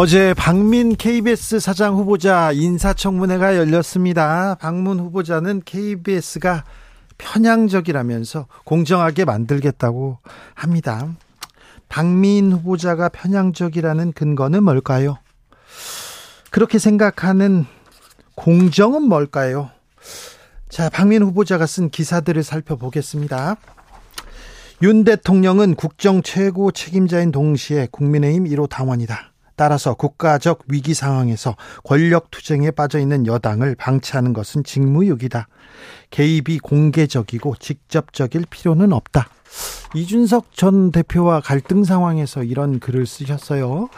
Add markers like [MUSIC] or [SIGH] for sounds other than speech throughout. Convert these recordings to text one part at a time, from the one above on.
어제 박민 KBS 사장 후보자 인사청문회가 열렸습니다. 박문 후보자는 KBS가 편향적이라면서 공정하게 만들겠다고 합니다. 박민 후보자가 편향적이라는 근거는 뭘까요? 그렇게 생각하는 공정은 뭘까요? 자, 박민 후보자가 쓴 기사들을 살펴보겠습니다. 윤 대통령은 국정 최고 책임자인 동시에 국민의힘 1호 당원이다. 따라서 국가적 위기 상황에서 권력 투쟁에 빠져 있는 여당을 방치하는 것은 직무유기다. 개입이 공개적이고 직접적일 필요는 없다. 이준석 전 대표와 갈등 상황에서 이런 글을 쓰셨어요.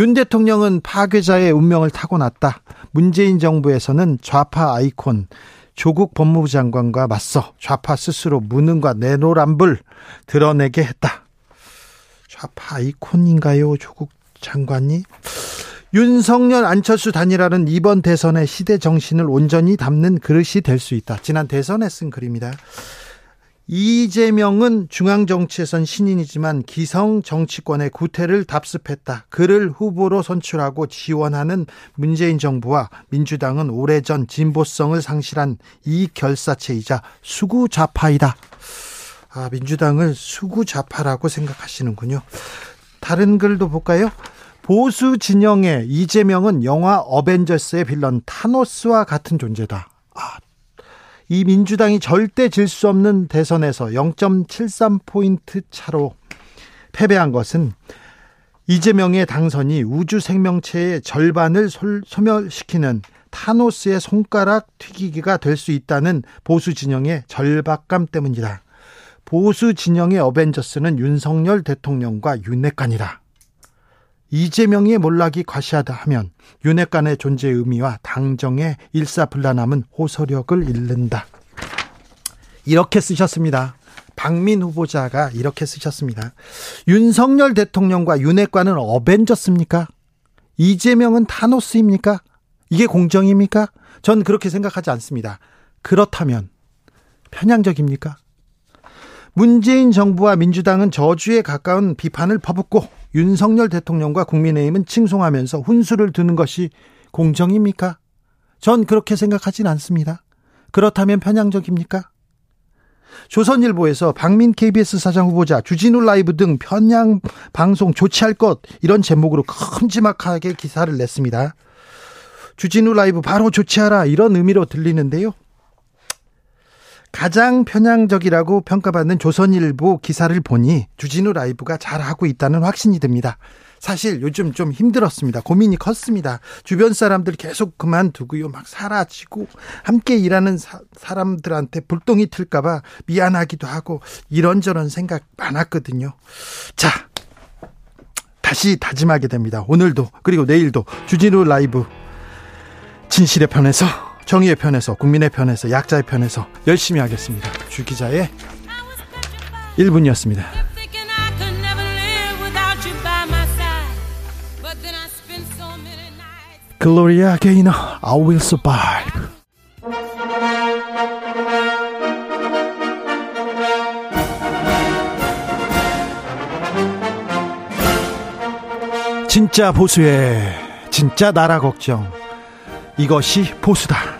윤 대통령은 파괴자의 운명을 타고났다. 문재인 정부에서는 좌파 아이콘 조국 법무부 장관과 맞서 좌파 스스로 무능과 내노란불 드러내게 했다. 좌파 아이콘인가요? 조국 장관이? 윤석열 안철수 단일화는 이번 대선의 시대 정신을 온전히 담는 그릇이 될 수 있다. 지난 대선에 쓴 글입니다. 이재명은 중앙정치에선 신인이지만 기성 정치권의 구태를 답습했다. 그를 후보로 선출하고 지원하는 문재인 정부와 민주당은 오래전 진보성을 상실한 이 결사체이자 수구좌파이다. 아, 민주당을 수구좌파라고 생각하시는군요. 다른 글도 볼까요? 보수 진영의 이재명은 영화 어벤져스의 빌런 타노스와 같은 존재다. 아, 이 민주당이 절대 질 수 없는 대선에서 0.73포인트 차로 패배한 것은 이재명의 당선이 우주 생명체의 절반을 소멸시키는 타노스의 손가락 튀기기가 될 수 있다는 보수 진영의 절박감 때문이다. 보수 진영의 어벤져스는 윤석열 대통령과 윤핵관이다. 이재명의 몰락이 과시하다 하면 윤핵관의 존재 의미와 당정의 일사불란함은 호소력을 잃는다. 이렇게 쓰셨습니다. 박민 후보자가 이렇게 쓰셨습니다. 윤석열 대통령과 윤핵관은 어벤져스입니까? 이재명은 타노스입니까? 이게 공정입니까? 전 그렇게 생각하지 않습니다. 그렇다면 편향적입니까? 문재인 정부와 민주당은 저주에 가까운 비판을 퍼붓고 윤석열 대통령과 국민의힘은 칭송하면서 훈수를 두는 것이 공정입니까? 전 그렇게 생각하진 않습니다. 그렇다면 편향적입니까? 조선일보에서 박민 KBS 사장 후보자 주진우 라이브 등 편향 방송 조치할 것 이런 제목으로 큼지막하게 기사를 냈습니다. 주진우 라이브 바로 조치하라 이런 의미로 들리는데요. 가장 편향적이라고 평가받는 조선일보 기사를 보니 주진우 라이브가 잘하고 있다는 확신이 듭니다. 사실 요즘 좀 힘들었습니다. 고민이 컸습니다. 주변 사람들 계속 그만두고요. 막 사라지고 함께 일하는 사, 람들한테 불똥이 틀까봐 미안하기도 하고 이런저런 생각 많았거든요. 자, 다시 다짐하게 됩니다. 오늘도 그리고 내일도 주진우 라이브 진실의 편에서 정의의 편에서 국민의 편에서 약자의 편에서 열심히 하겠습니다. 주 기자의 1분이었습니다. 글로리아 게이너 I will survive 진짜 보수의 진짜 나라 걱정 이것이 보수다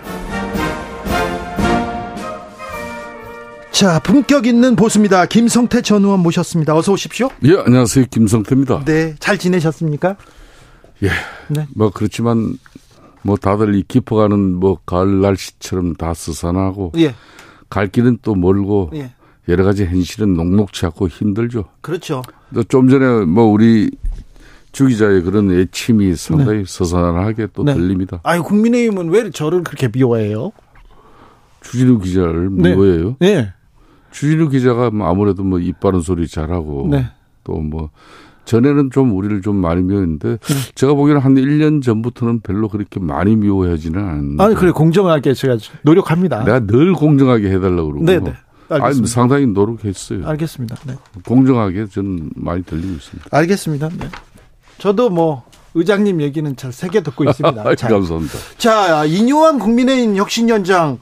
자, 품격 있는 보수입니다. 김성태 전 의원 모셨습니다. 어서 오십시오. 예, 안녕하세요. 김성태입니다. 네, 잘 지내셨습니까? 예. 네. 뭐 그렇지만 뭐 다들 이 깊어가는 뭐 가을 날씨처럼 다 스산하고 예. 갈 길은 또 멀고 예. 여러 가지 현실은 녹록치 않고 힘들죠. 그렇죠. 또좀 전에 뭐 우리 주 기자의 그런 애침이 상당히 네. 서산하게 또 네. 들립니다. 아유 국민의힘은 왜 저를 그렇게 미워해요? 주진우 기자를 네. 미워해요? 네. 주진우 기자가 뭐 아무래도 뭐 입 바른 소리 잘하고 네. 또뭐 전에는 좀 우리를 좀 많이 미워했는데 네. 제가 보기에는 한 1년 전부터는 별로 그렇게 많이 미워하지는 않는데. 아니 그래 공정하게 제가 노력합니다. 내가 늘 공정하게 해달라고 그러고. 네네. 아니 상당히 노력했어요. 알겠습니다. 네. 공정하게 저는 많이 들리고 있습니다. 알겠습니다. 네. 저도 뭐 의장님 얘기는 잘 새겨 듣고 있습니다. [LAUGHS] 자, 감사합니다. 자, 이뇨한 국민의힘 혁신위원장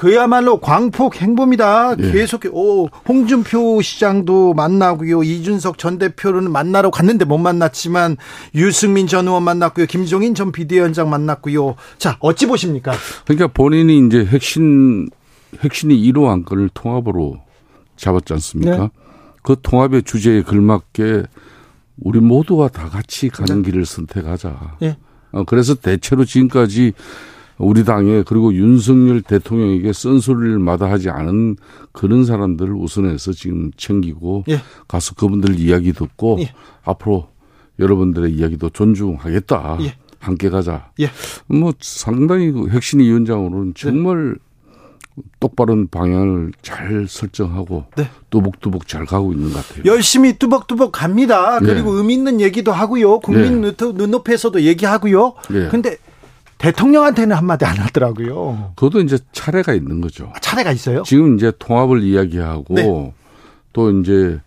그야말로 광폭 행보입니다. 예. 계속 오 홍준표 시장도 만나고요. 이준석 전 대표는 만나러 갔는데 못 만났지만 유승민 전 의원 만났고요. 김종인 전 비대위원장 만났고요. 자 어찌 보십니까? 그러니까 본인이 이제 핵심 핵심이 1호 안건을 통합으로 잡았지 않습니까? 네. 그 통합의 주제에 걸맞게 우리 모두가 다 같이 가는 네. 길을 선택하자. 네. 어, 그래서 대체로 지금까지 우리 당에 그리고 윤석열 대통령에게 쓴소리를 마다하지 않은 그런 사람들을 우선해서 지금 챙기고 예. 가서 그분들 이야기 듣고 예. 앞으로 여러분들의 이야기도 존중하겠다. 예. 함께 가자. 예. 뭐 상당히 그 핵심 위원장으로는 네. 정말 똑바른 방향을 잘 설정하고 네. 뚜벅뚜벅 잘 가고 있는 것 같아요. 열심히 뚜벅뚜벅 갑니다. 그리고 네. 의미 있는 얘기도 하고요. 국민 네. 눈높이에서도 얘기하고요. 그런데 네. 대통령한테는 한마디 안 하더라고요. 그것도 이제 차례가 있는 거죠. 아, 차례가 있어요? 지금 이제 통합을 이야기하고 네. 또 이제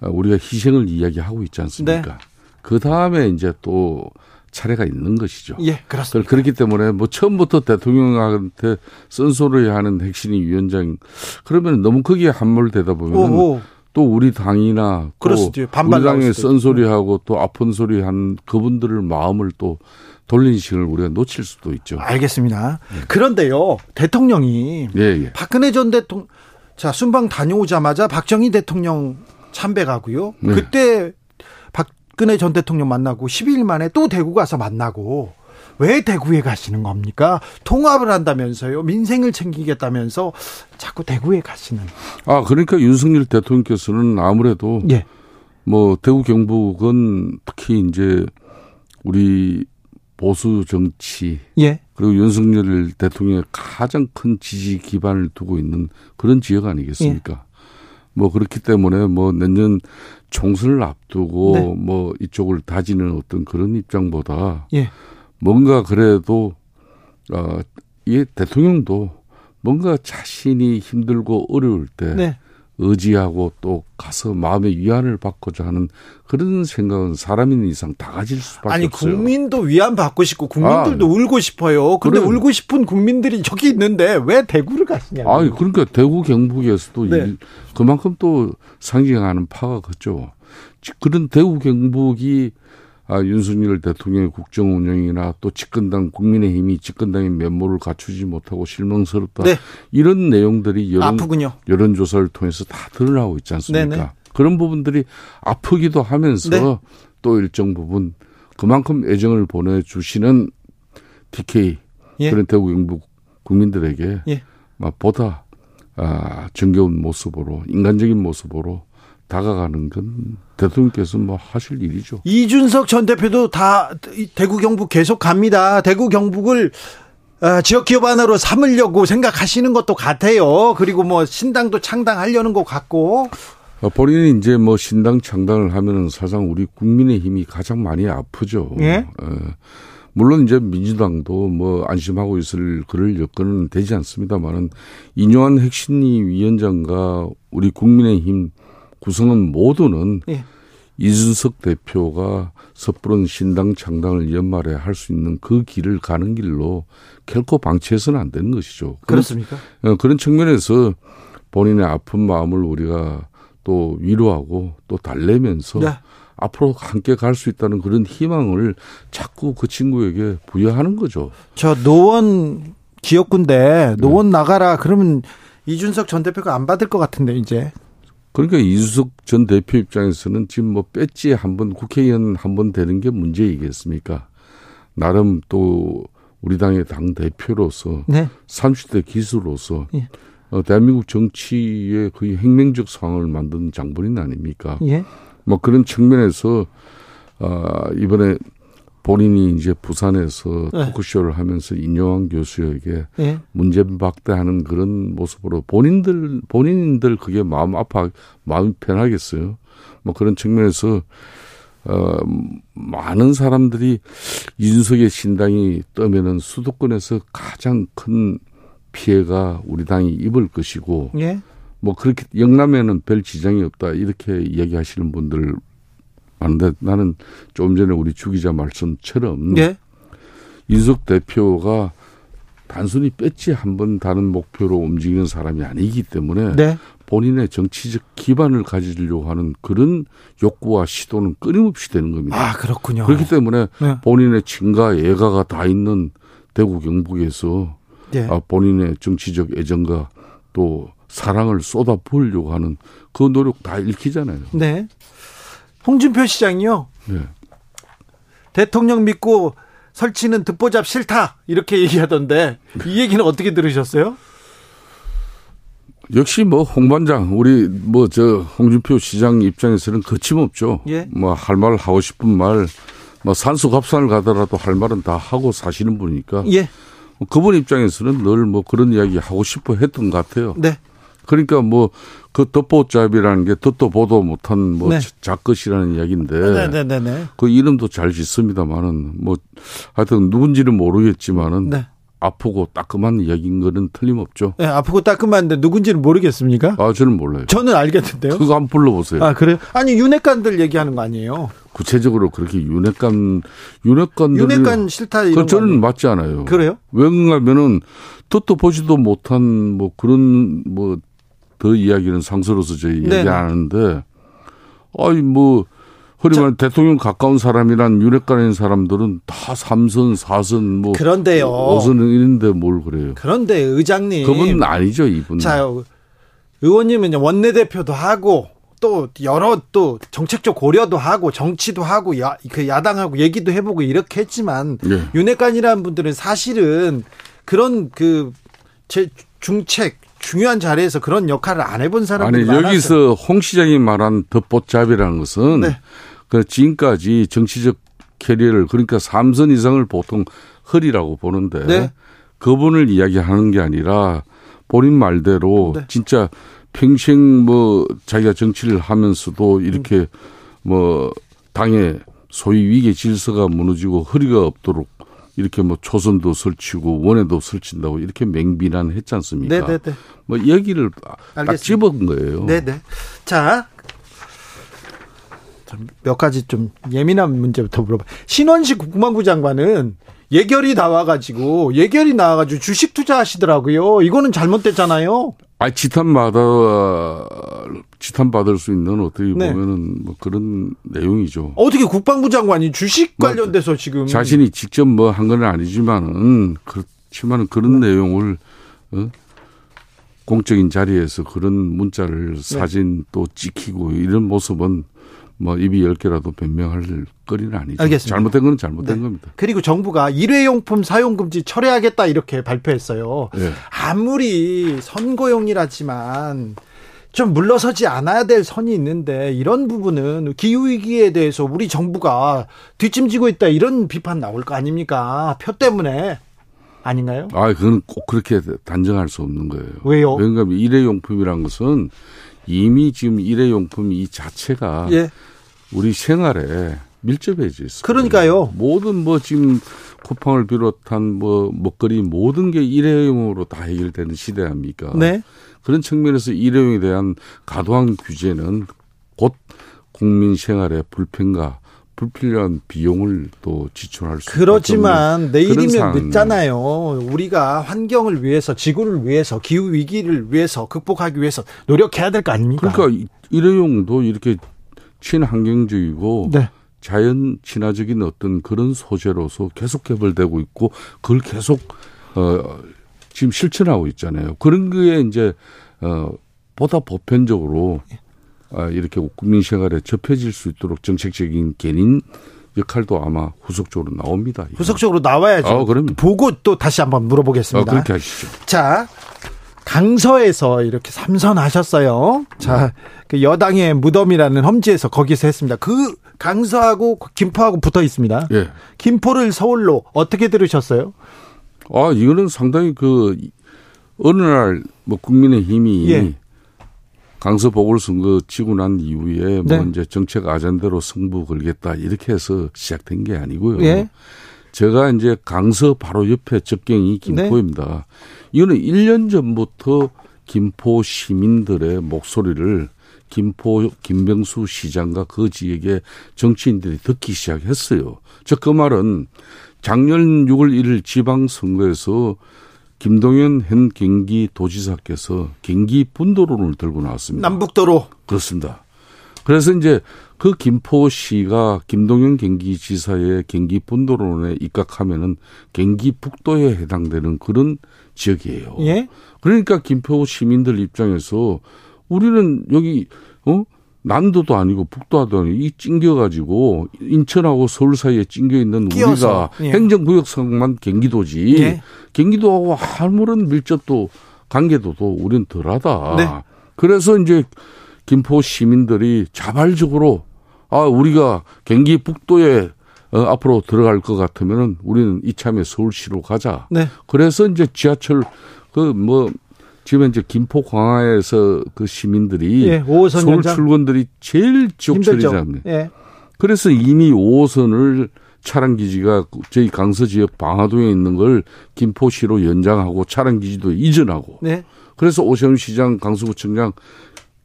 우리가 희생을 이야기하고 있지 않습니까? 네. 그 다음에 이제 또 차례가 있는 것이죠. 예, 그렇습니다. 그렇기 때문에 뭐 처음부터 대통령한테 쓴소리 하는 핵심이 위원장 그러면 너무 크게 함몰되다 보면 또 우리 당이나 또 우리 당에 쓴소리하고 또 아픈 소리 한 그분들을 마음을 또 돌린 시간을 우리가 놓칠 수도 있죠. 알겠습니다. 네. 그런데요, 대통령이 예, 예. 박근혜 전 대통령 자 순방 다녀오자마자 박정희 대통령 참배가고요. 네. 그때 박근혜 전 대통령 만나고 12일 만에 또 대구 가서 만나고 왜 대구에 가시는 겁니까? 통합을 한다면서요. 민생을 챙기겠다면서 자꾸 대구에 가시는. 아, 그러니까 윤석열 대통령께서는 아무래도 예. 뭐 대구 경북은 특히 이제 우리 보수 정치 예. 그리고 윤석열 대통령의 가장 큰 지지 기반을 두고 있는 그런 지역 아니겠습니까? 예. 뭐 그렇기 때문에 뭐 내년 총선을 앞두고 네. 뭐 이쪽을 다지는 어떤 그런 입장보다 예. 뭔가 그래도 어 이 대통령도 뭔가 자신이 힘들고 어려울 때 네. 의지하고 또 가서 마음의 위안을 받고자 하는 그런 생각은 사람인 이상 다 가질 수밖에 아니, 없어요. 아니 국민도 위안 받고 싶고 국민들도 아, 울고 싶어요. 그런데 그래. 울고 싶은 국민들이 저기 있는데 왜 대구를 가시냐고. 아, 그러니까 대구 경북에서도 네. 그만큼 또 상징하는 파가 컸죠. 그런 대구 경북이 아, 윤석열 대통령의 국정 운영이나 또 집권당 국민의힘이 집권당의 면모를 갖추지 못하고 실망스럽다. 네. 이런 내용들이 여론 아프군요. 여론조사를 통해서 다 드러나고 있지 않습니까? 네네. 그런 부분들이 아프기도 하면서 네. 또 일정 부분 그만큼 애정을 보내주시는 TK 예. 그런 대구 경북 국민들에게 예. 보다 아, 정겨운 모습으로 인간적인 모습으로 다가가는 건 대통령께서 뭐 하실 일이죠. 이준석 전 대표도 다 대구 경북 계속 갑니다. 대구 경북을 어, 지역 기업 하나로 삼으려고 생각하시는 것도 같아요. 그리고 뭐 신당도 창당하려는 것 같고. 어, 본인이 이제 뭐 신당 창당을 하면은 사상 우리 국민의 힘이 가장 많이 아프죠. 예? 어, 물론 이제 민주당도 뭐 안심하고 있을 그럴 여건은 되지 않습니다만은 이뇨한 핵심위 위원장과 우리 국민의 힘 구성은 모두는 예. 이준석 대표가 섣부른 신당 창당을 연말에 할 수 있는 그 길을 가는 길로 결코 방치해서는 안 되는 것이죠. 그렇습니까? 그런, 어, 그런 측면에서 본인의 아픈 마음을 우리가 또 위로하고 또 달래면서 네. 앞으로 함께 갈 수 있다는 그런 희망을 자꾸 그 친구에게 부여하는 거죠. 저 노원 지역군데 노원 네. 나가라 그러면 이준석 전 대표가 안 받을 것 같은데 이제 그러니까 이수석 전 대표 입장에서는 지금 뭐 배지 한 번 국회의원 한 번 되는 게 문제이겠습니까? 나름 또 우리 당의 당 대표로서 네. 30대 기수로서 예. 어, 대한민국 정치의 거의 혁명적 상황을 만든 장본인 아닙니까? 예. 뭐 그런 측면에서 아, 이번에 본인이 이제 부산에서 네. 토크쇼를 하면서 인용한 교수에게 네. 문제박대하는 그런 모습으로 본인들 본인들 그게 마음 아파 마음 편하겠어요. 뭐 그런 측면에서 어, 많은 사람들이 이준석의 신당이 떠면은 수도권에서 가장 큰 피해가 우리 당이 입을 것이고 예. 뭐 그렇게 영남에는 별 지장이 없다 이렇게 얘기하시는 분들 많은데 나는 좀 전에 우리 주 기자 말씀처럼 예. 이준석 대표가 단순히 뺏지 한 번 다른 목표로 움직이는 사람이 아니기 때문에 네. 본인의 정치적 기반을 가지려고 하는 그런 욕구와 시도는 끊임없이 되는 겁니다. 아, 그렇군요. 그렇기 때문에 네. 본인의 친가 예가가 다 있는 대구 경북에서 네. 아, 본인의 정치적 애정과 또 사랑을 쏟아 부으려고 하는 그 노력 다 읽히잖아요. 네. 홍준표 시장이요. 네. 대통령 믿고 설치는 듣보잡 싫다 이렇게 [LAUGHS] 얘기하던데 이 얘기는 어떻게 들으셨어요? 역시 뭐 홍반장 우리 뭐 저 홍준표 시장 입장에서는 거침없죠. 예. 뭐할 말 하고 싶은 말, 뭐 산수갑산을 가더라도 할 말은 다 하고 사시는 분이니까. 예. 그분 입장에서는 늘 뭐 그런 이야기 하고 싶어 했던 것 같아요. 네. 그러니까 뭐 그 덧보잡이라는 게 듣도 보도 못한 뭐 네. 작것이라는 이야기인데 네네네. 그 이름도 잘 짓습니다만은 뭐 하여튼 누군지는 모르겠지만은 네. 아프고 따끔한 이야기인 거는 틀림없죠. 네, 아프고 따끔한데 누군지는 모르겠습니까? 아, 저는 몰라요. 저는 알겠는데요. 그거 한번 불러보세요. 아, 그래요? 아니, 윤핵관들 얘기하는 거 아니에요? 구체적으로 그렇게 윤핵관, 윤핵관들. 윤핵관 싫다 이런 그 저는 맞지 않아요. 그래요? 왜 그러냐면은 듣도 보지도 못한 뭐 그런 뭐 더 이야기는 상서로서 저희 얘기하는데 아니 뭐 그러면 대통령 가까운 사람이란 유력가인 사람들은 다 삼선, 사선, 뭐 그런데요. 오선인데 뭘 그래요? 그런데 의장님 그분은 아니죠 이분. 자 의원님은 원내대표도 하고 또 여러 또 정책적 고려도 하고 정치도 하고 야, 그 야당하고 얘기도 해보고 이렇게 했지만 네. 윤핵관이라는 분들은 사실은 그런 그 제 중책 중요한 자리에서 그런 역할을 안 해본 사람들이 아니 많았어요. 여기서 홍 시장이 말한 덧보잡이라는 것은 네. 그 지금까지 정치적 캐리어를 그러니까 삼선 이상을 보통 허리라고 보는데 네. 그분을 이야기하는 게 아니라 본인 말대로 네. 진짜 평생 뭐 자기가 정치를 하면서도 이렇게 음. 뭐 당의 소위 위계 질서가 무너지고 허리가 없도록 이렇게 뭐 초선도 설치고 원에도 설친다고 이렇게 맹비난 했지 않습니까? 네네네. 네, 네. 뭐 얘기를 알겠습니다. 딱 집은 거예요. 네네. 자, 몇 가지 좀 예민한 문제부터 물어봐. 신원식 국방부 장관은 예결이 나와가지고 예결이 나와가지고 주식 투자하시더라고요. 이거는 잘못됐잖아요. 아, 지탄 받아 지탄 받을 수 있는 어떻게 네. 보면은 뭐 그런 내용이죠. 어떻게 국방부 장관이 주식 뭐 관련돼서 뭐 지금 자신이 직접 뭐 한 건 아니지만은 그렇지만은 그런 네. 내용을 어? 공적인 자리에서 그런 문자를 네. 사진 또 찍히고 이런 모습은 뭐 입이 열 개라도 변명할 거리는 아니죠. 알겠습니다. 잘못된 건 잘못된 네. 겁니다. 그리고 정부가 일회용품 사용 금지 철회하겠다 이렇게 발표했어요. 네. 아무리 선거용이라지만 좀 물러서지 않아야 될 선이 있는데 이런 부분은 기후 위기에 대해서 우리 정부가 뒷짐지고 있다 이런 비판 나올 거 아닙니까? 표 때문에 아닌가요? 아, 그건 꼭 그렇게 단정할 수 없는 거예요. 왜요? 왜냐하면 일회용품이란 것은 이미 지금 일회용품 이 자체가 예. 우리 생활에 밀접해져 있어요. 그러니까요. 모든 뭐 지금 쿠팡을 비롯한 뭐 먹거리 모든 게 일회용으로 다 해결되는 시대 아닙니까? 네. 그런 측면에서 일회용에 대한 과도한 규제는 곧 국민 생활의 불편과 불필요한 비용을 또 지출할 수 그렇지만 내일이면 늦잖아요. 우리가 환경을 위해서 지구를 위해서 기후 위기를 위해서 극복하기 위해서 노력해야 될 거 아닙니까? 그러니까 일회용도 이렇게 친환경적이고 네. 자연 친화적인 어떤 그런 소재로서 계속 개발되고 있고 그걸 계속 어 지금 실천하고 있잖아요. 그런 거에 이제 어 보다 보편적으로 아, 이렇게 국민 생활에 접해질 수 있도록 정책적인 개인 역할도 아마 후속적으로 나옵니다. 후속적으로 나와야죠. 아, 그럼 보고 또 다시 한번 물어보겠습니다. 아, 그렇게 하시죠. 자, 강서에서 이렇게 삼선하셨어요. 자, 그 여당의 무덤이라는 험지에서 거기서 했습니다. 그 강서하고 김포하고 붙어 있습니다. 예. 김포를 서울로 어떻게 들으셨어요? 아, 이거는 상당히 그 어느 날 뭐 국민의 힘이 예. 강서 보궐선거 지고 난 이후에 뭐 네. 뭐 이제 정책 아젠다로 승부 걸겠다 이렇게 해서 시작된 게 아니고요. 예. 제가 이제 강서 바로 옆에 접경이 김포입니다. 네. 이거는 1년 전부터 김포 시민들의 목소리를 김포 김병수 시장과 그 지역의 정치인들이 듣기 시작했어요. 즉 그 말은 작년 6월 1일 지방선거에서 김동연 현 경기도지사께서 경기 분도로를 들고 나왔습니다. 남북도로. 그렇습니다. 그래서 이제 그 김포시가 김동연 경기지사의 경기 분도론에 입각하면은 경기 북도에 해당되는 그런 지역이에요. 예? 그러니까 김포 시민들 입장에서 우리는 여기 어 난도도 아니고 북도도 아니고 이 찡겨가지고 인천하고 서울 사이에 찡겨 있는 우리가 예. 행정구역상만 경기도지 예. 경기도하고 아무런 밀접도 관계도도 우린 덜하다. 네. 그래서 이제 김포 시민들이 자발적으로 아 우리가 경기 북도에 어, 앞으로 들어갈 것 같으면은 우리는 이참에 서울시로 가자. 네. 그래서 이제 지하철 그뭐 지금 이제 김포 광화에서 그 시민들이 예, 서울 연장. 출근들이 제일 지옥철이잖아요. 예. 그래서 이미 5호선을 차량 기지가 저희 강서 지역 방화동에 있는 걸 김포시로 연장하고 차량 기지도 이전하고. 네. 그래서 오세훈 시장, 강서구청장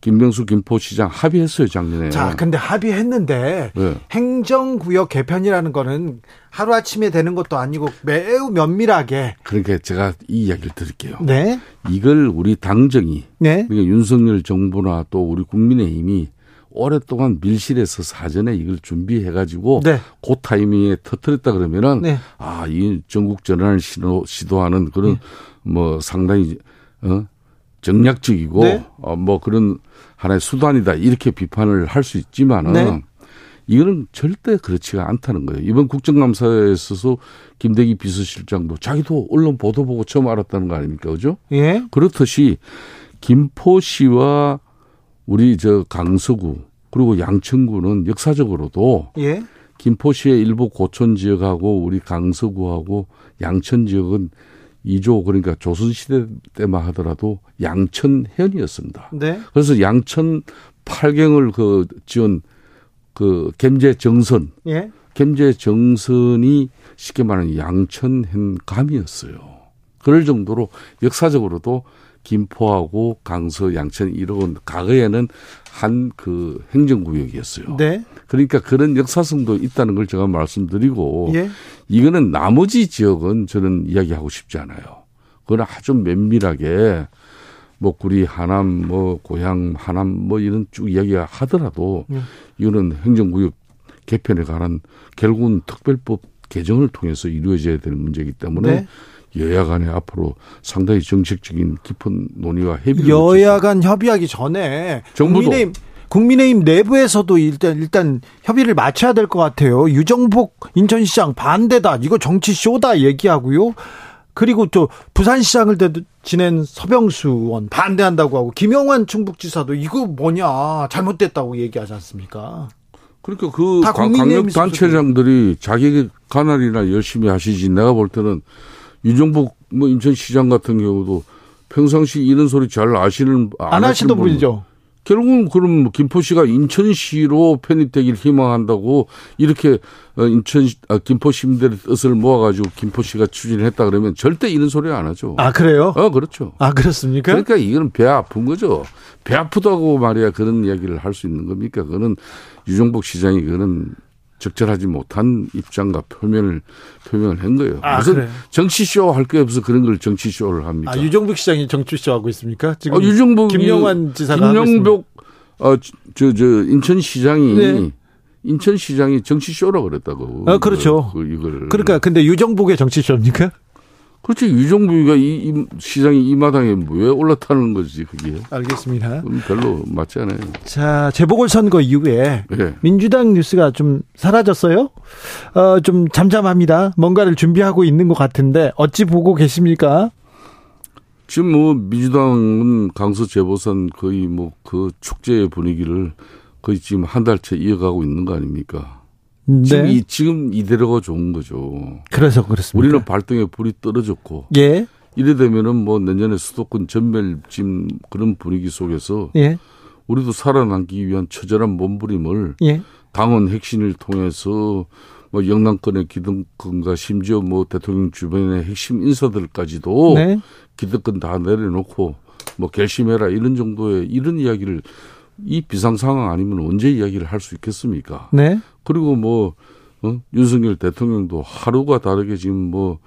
김병수 김포시장 합의했어요 작년에. 자, 근데 합의했는데 네. 행정구역 개편이라는 거는 하루 아침에 되는 것도 아니고 매우 면밀하게. 그러니까 제가 이 이야기를 드릴게요. 네. 이걸 우리 당정이, 네. 그러니까 윤석열 정부나 또 우리 국민의힘이 오랫동안 밀실에서 사전에 이걸 준비해가지고 네. 그 타이밍에 터뜨렸다 그러면은 네. 아이 전국 전환을 시도, 시도하는 그런 네. 뭐 상당히 어 정략적이고 네. 어뭐 그런 하나의 수단이다 이렇게 비판을 할 수 있지만은 네. 이거는 절대 그렇지가 않다는 거예요. 이번 국정감사에 있어서 김대기 비서실장도 자기도 언론 보도 보고 처음 알았다는 거 아닙니까? 그죠? 예. 그렇듯이 김포시와 우리 저 강서구 그리고 양천구는 역사적으로도 예. 김포시의 일부 고촌 지역하고 우리 강서구하고 양천 지역은 2조 그러니까 조선 시대 때만 하더라도 양천현이었습니다. 네. 그래서 양천 8경을 그 지은 그 gem제 정선, 예. gem제 정선이 쉽게 말하는 양천현 감이었어요. 그럴 정도로 역사적으로도 김포하고 강서, 양천 이런 과거에는 한 그 행정구역이었어요. 네. 그러니까 그런 역사성도 있다는 걸 제가 말씀드리고 예. 이거는 나머지 지역은 저는 이야기하고 싶지 않아요. 그건 아주 면밀하게 목구리 하남 뭐 고향 하남 뭐 이런 쭉 이야기가 하더라도 예. 이거는 행정구역 개편에 관한 결국은 특별법 개정을 통해서 이루어져야 되는 문제이기 때문에 네. 여야 간에 앞으로 상당히 정책적인 깊은 논의와 협의가 여야 간 협의하기 전에 정부도 국민의힘 국민의힘 내부에서도 일단 일단 협의를 맞춰야 될 것 같아요. 유정복 인천시장 반대다. 이거 정치 쇼다 얘기하고요. 그리고 또 부산시장을 지낸 서병수 의원 반대한다고 하고 김영환 충북지사도 이거 뭐냐 잘못됐다고 얘기하지 않습니까? 그러니까 그 강력 단체장들이 자기 관할이나 열심히 하시지 내가 볼 때는 유정복 뭐 인천시장 같은 경우도 평상시 이런 소리 잘 아시는 안, 안 하시던 분이죠. 결국은 그럼 뭐 김포시가 인천시로 편입되길 희망한다고 이렇게 어, 인천 아, 김포 시민들의 뜻을 모아가지고 김포시가 추진했다 그러면 절대 이런 소리 안 하죠. 아 그래요? 어 그렇죠. 아 그렇습니까? 그러니까 이거는 배 아픈 거죠. 배 아프다고 말이야 그런 이야기를 할 수 있는 겁니까? 그거는 유정복 시장이 그거는 적절하지 못한 입장과 표면을 표명을 한 거예요. 아, 무슨 그래. 정치쇼 할 게 없어 그런 걸 정치쇼를 합니까? 아, 유정복 시장이 정치쇼 하고 있습니까? 지금 아, 유정복 김영환 지사가 김영복 어저 저 인천시장이 네. 인천시장이 정치쇼라 그랬다고. 아, 그렇죠. 그, 이걸. 그러니까 근데 유정복의 정치쇼입니까? 그렇지 유정부가 이, 이 시장이 이 마당에 왜 올라타는 거지 그게. 알겠습니다. 별로 맞지 않아요. 자 재보궐 선거 이후에 네. 민주당 뉴스가 좀 사라졌어요. 어, 좀 잠잠합니다. 뭔가를 준비하고 있는 것 같은데 어찌 보고 계십니까? 지금 뭐 민주당은 강서 재보선 거의 뭐 그 축제의 분위기를 거의 지금 한 달째 이어가고 있는 거 아닙니까? 네. 지금, 이, 지금 이대로가 좋은 거죠. 그래서 그렇습니다. 우리는 발등에 불이 떨어졌고. 예. 이래 되면은 뭐 내년에 수도권 전멸 지금 그런 분위기 속에서 예. 우리도 살아남기 위한 처절한 몸부림을 예. 당원 핵심을 통해서 뭐 영남권의 기득권과 심지어 뭐 대통령 주변의 핵심 인사들까지도 네. 기득권 다 내려놓고 뭐 결심해라 이런 정도의 이런 이야기를 이 비상 상황 아니면 언제 이야기를 할 수 있겠습니까? 네. 그리고 뭐 어? 윤석열 대통령도 하루가 다르게 지금 뭐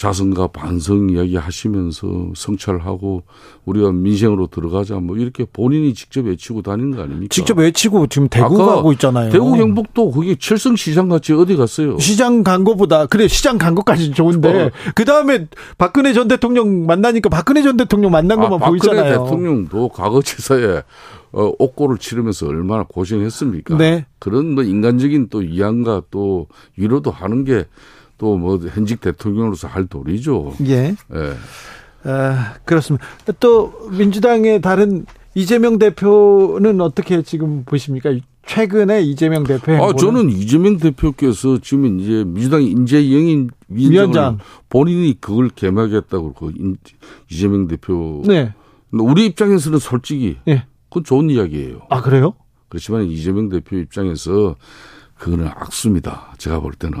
자성과 반성 이야기 하시면서 성찰하고 우리가 민생으로 들어가자 뭐 이렇게 본인이 직접 외치고 다니는 거 아닙니까? 직접 외치고 지금 대구 가고 있잖아요. 대구 경북도 거기 칠성 시장 같이 어디 갔어요? 시장 간 거보다 그래 시장 간 것까지는 좋은데 어. 그 다음에 박근혜 전 대통령 만나니까 박근혜 전 대통령 만난 아, 것만 아, 보이잖아요. 박근혜 대통령도 과거치사에 어, 옥고를 치르면서 얼마나 고생했습니까? 네. 그런 뭐 인간적인 또 이양과 또 위로도 하는 게 또 뭐 현직 대통령으로서 할 도리죠. 예. 예. 아, 그렇습니다. 또 민주당의 다른 이재명 대표는 어떻게 지금 보십니까? 최근에 이재명 대표 아 저는 이재명 대표께서 지금 이제 민주당 인재 영인 위원장 본인이 그걸 개막했다고 그 이재명 대표. 네. 우리 입장에서는 솔직히 네. 그건 좋은 이야기예요. 아 그래요? 그렇지만 이재명 대표 입장에서 그거는 악수입니다. 제가 볼 때는.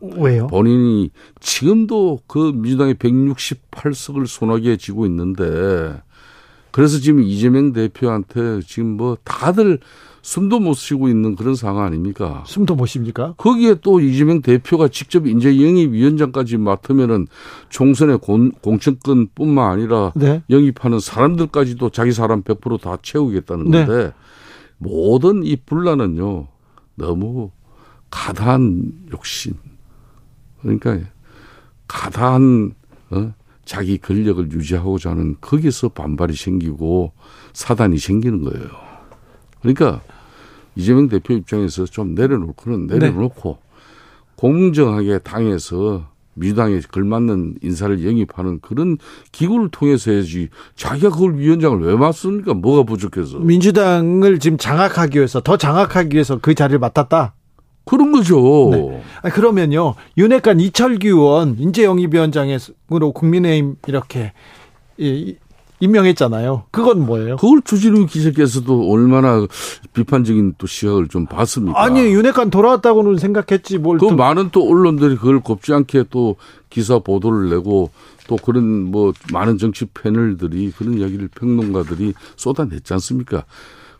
왜요? 본인이 지금도 그 민주당의 168석을 손아귀에 쥐고 있는데 그래서 지금 이재명 대표한테 지금 뭐 다들 숨도 못 쉬고 있는 그런 상황 아닙니까? 숨도 못 쉽니까? 거기에 또 이재명 대표가 직접 인재 영입위원장까지 맡으면은 총선의 공, 공천권뿐만 아니라 네. 영입하는 사람들까지도 자기 사람 100%다 채우겠다는 네. 건데 네. 모든 이 분란은요 너무 가다한 욕심 그러니까 가다한 어? 자기 권력을 유지하고자 하는 거기서 반발이 생기고 사단이 생기는 거예요. 그러니까 이재명 대표 입장에서 좀 내려놓고는 내려놓고 네. 공정하게 당에서 민주당에 걸맞는 인사를 영입하는 그런 기구를 통해서 해야지 자기가 그걸 위원장을 왜 맡습니까? 뭐가 부족해서? 민주당을 지금 장악하기 위해서 더 장악하기 위해서 그 자리를 맡았다. 그런 거죠. 네. 아, 그러면요. 윤핵관 이철규 의원 인재영입위원장으로 국민의힘 이렇게 임명했잖아요. 그건 뭐예요? 그걸 주진우 기자께서도 얼마나 비판적인 또 시각을 좀 봤습니까? 아니 윤핵관 돌아왔다고는 생각했지 뭘. 그 또. 많은 또 언론들이 그걸 곱지 않게 또 기사 보도를 내고 또 그런 뭐 많은 정치 패널들이 그런 이야기를 평론가들이 쏟아냈지 않습니까?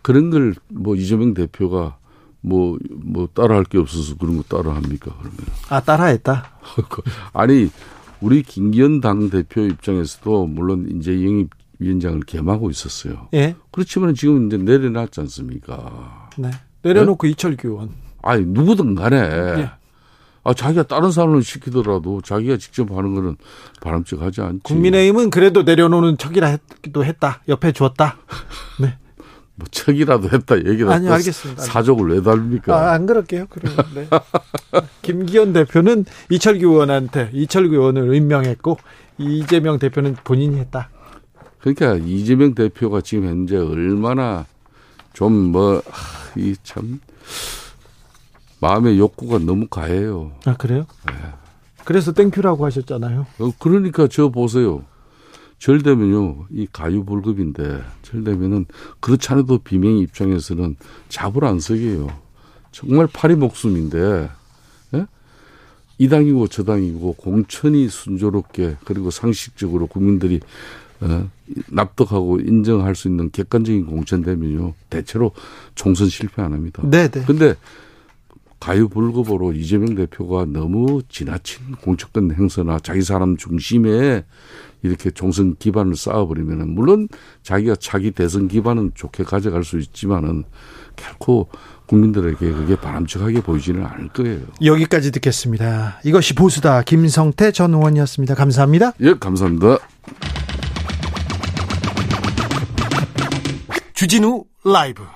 그런 걸 뭐 이재명 대표가 뭐, 뭐, 따라할 게 없어서 그런 거 따라합니까, 그러면? 아, 따라했다? [LAUGHS] 아니, 우리 김기현 당대표 입장에서도 물론 이제 영입 위원장을 겸하고 있었어요. 예. 그렇지만 지금 이제 내려놨지 않습니까? 네. 내려놓고 네? 이철규 의원. 아니, 누구든 간에. 예. 아, 자기가 다른 사람을 시키더라도 자기가 직접 하는 거는 바람직하지 않지. 국민의힘은 그래도 내려놓는 척이라도 했다. 옆에 주었다. 네. [LAUGHS] 뭐 척이라도 했다 얘기를 아니 알겠습니다. 사족을 왜 달립니까? 아, 안 그럴게요. 그러면 네. [LAUGHS] 김기현 대표는 이철규 의원한테 이철규 의원을 임명했고 이재명 대표는 본인이 했다. 그러니까 이재명 대표가 지금 현재 얼마나 좀 뭐 이 참 마음의 욕구가 너무 가해요. 아 그래요? 네. 그래서 thank you라고 하셨잖아요. 어, 그러니까 저 보세요. 절 되면요, 이 과유불급인데, 절 되면은, 그렇지 않아도 비명 입장에서는 잡을 안 서게요. 정말 파리 목숨인데, 예? 이 당이고 저 당이고 공천이 순조롭게, 그리고 상식적으로 국민들이, 어, 납득하고 인정할 수 있는 객관적인 공천 되면요, 대체로 총선 실패 안 합니다. 네네. 근데, 가유불급으로 이재명 대표가 너무 지나친 공천권 행사나 자기 사람 중심에 이렇게 총선 기반을 쌓아버리면은 물론 자기가 자기 대선 기반은 좋게 가져갈 수 있지만은 결코 국민들에게 그게 바람직하게 보이지는 않을 거예요. 여기까지 듣겠습니다. 이것이 보수다. 김성태 전 의원이었습니다. 감사합니다. 예, 감사합니다. 주진우 라이브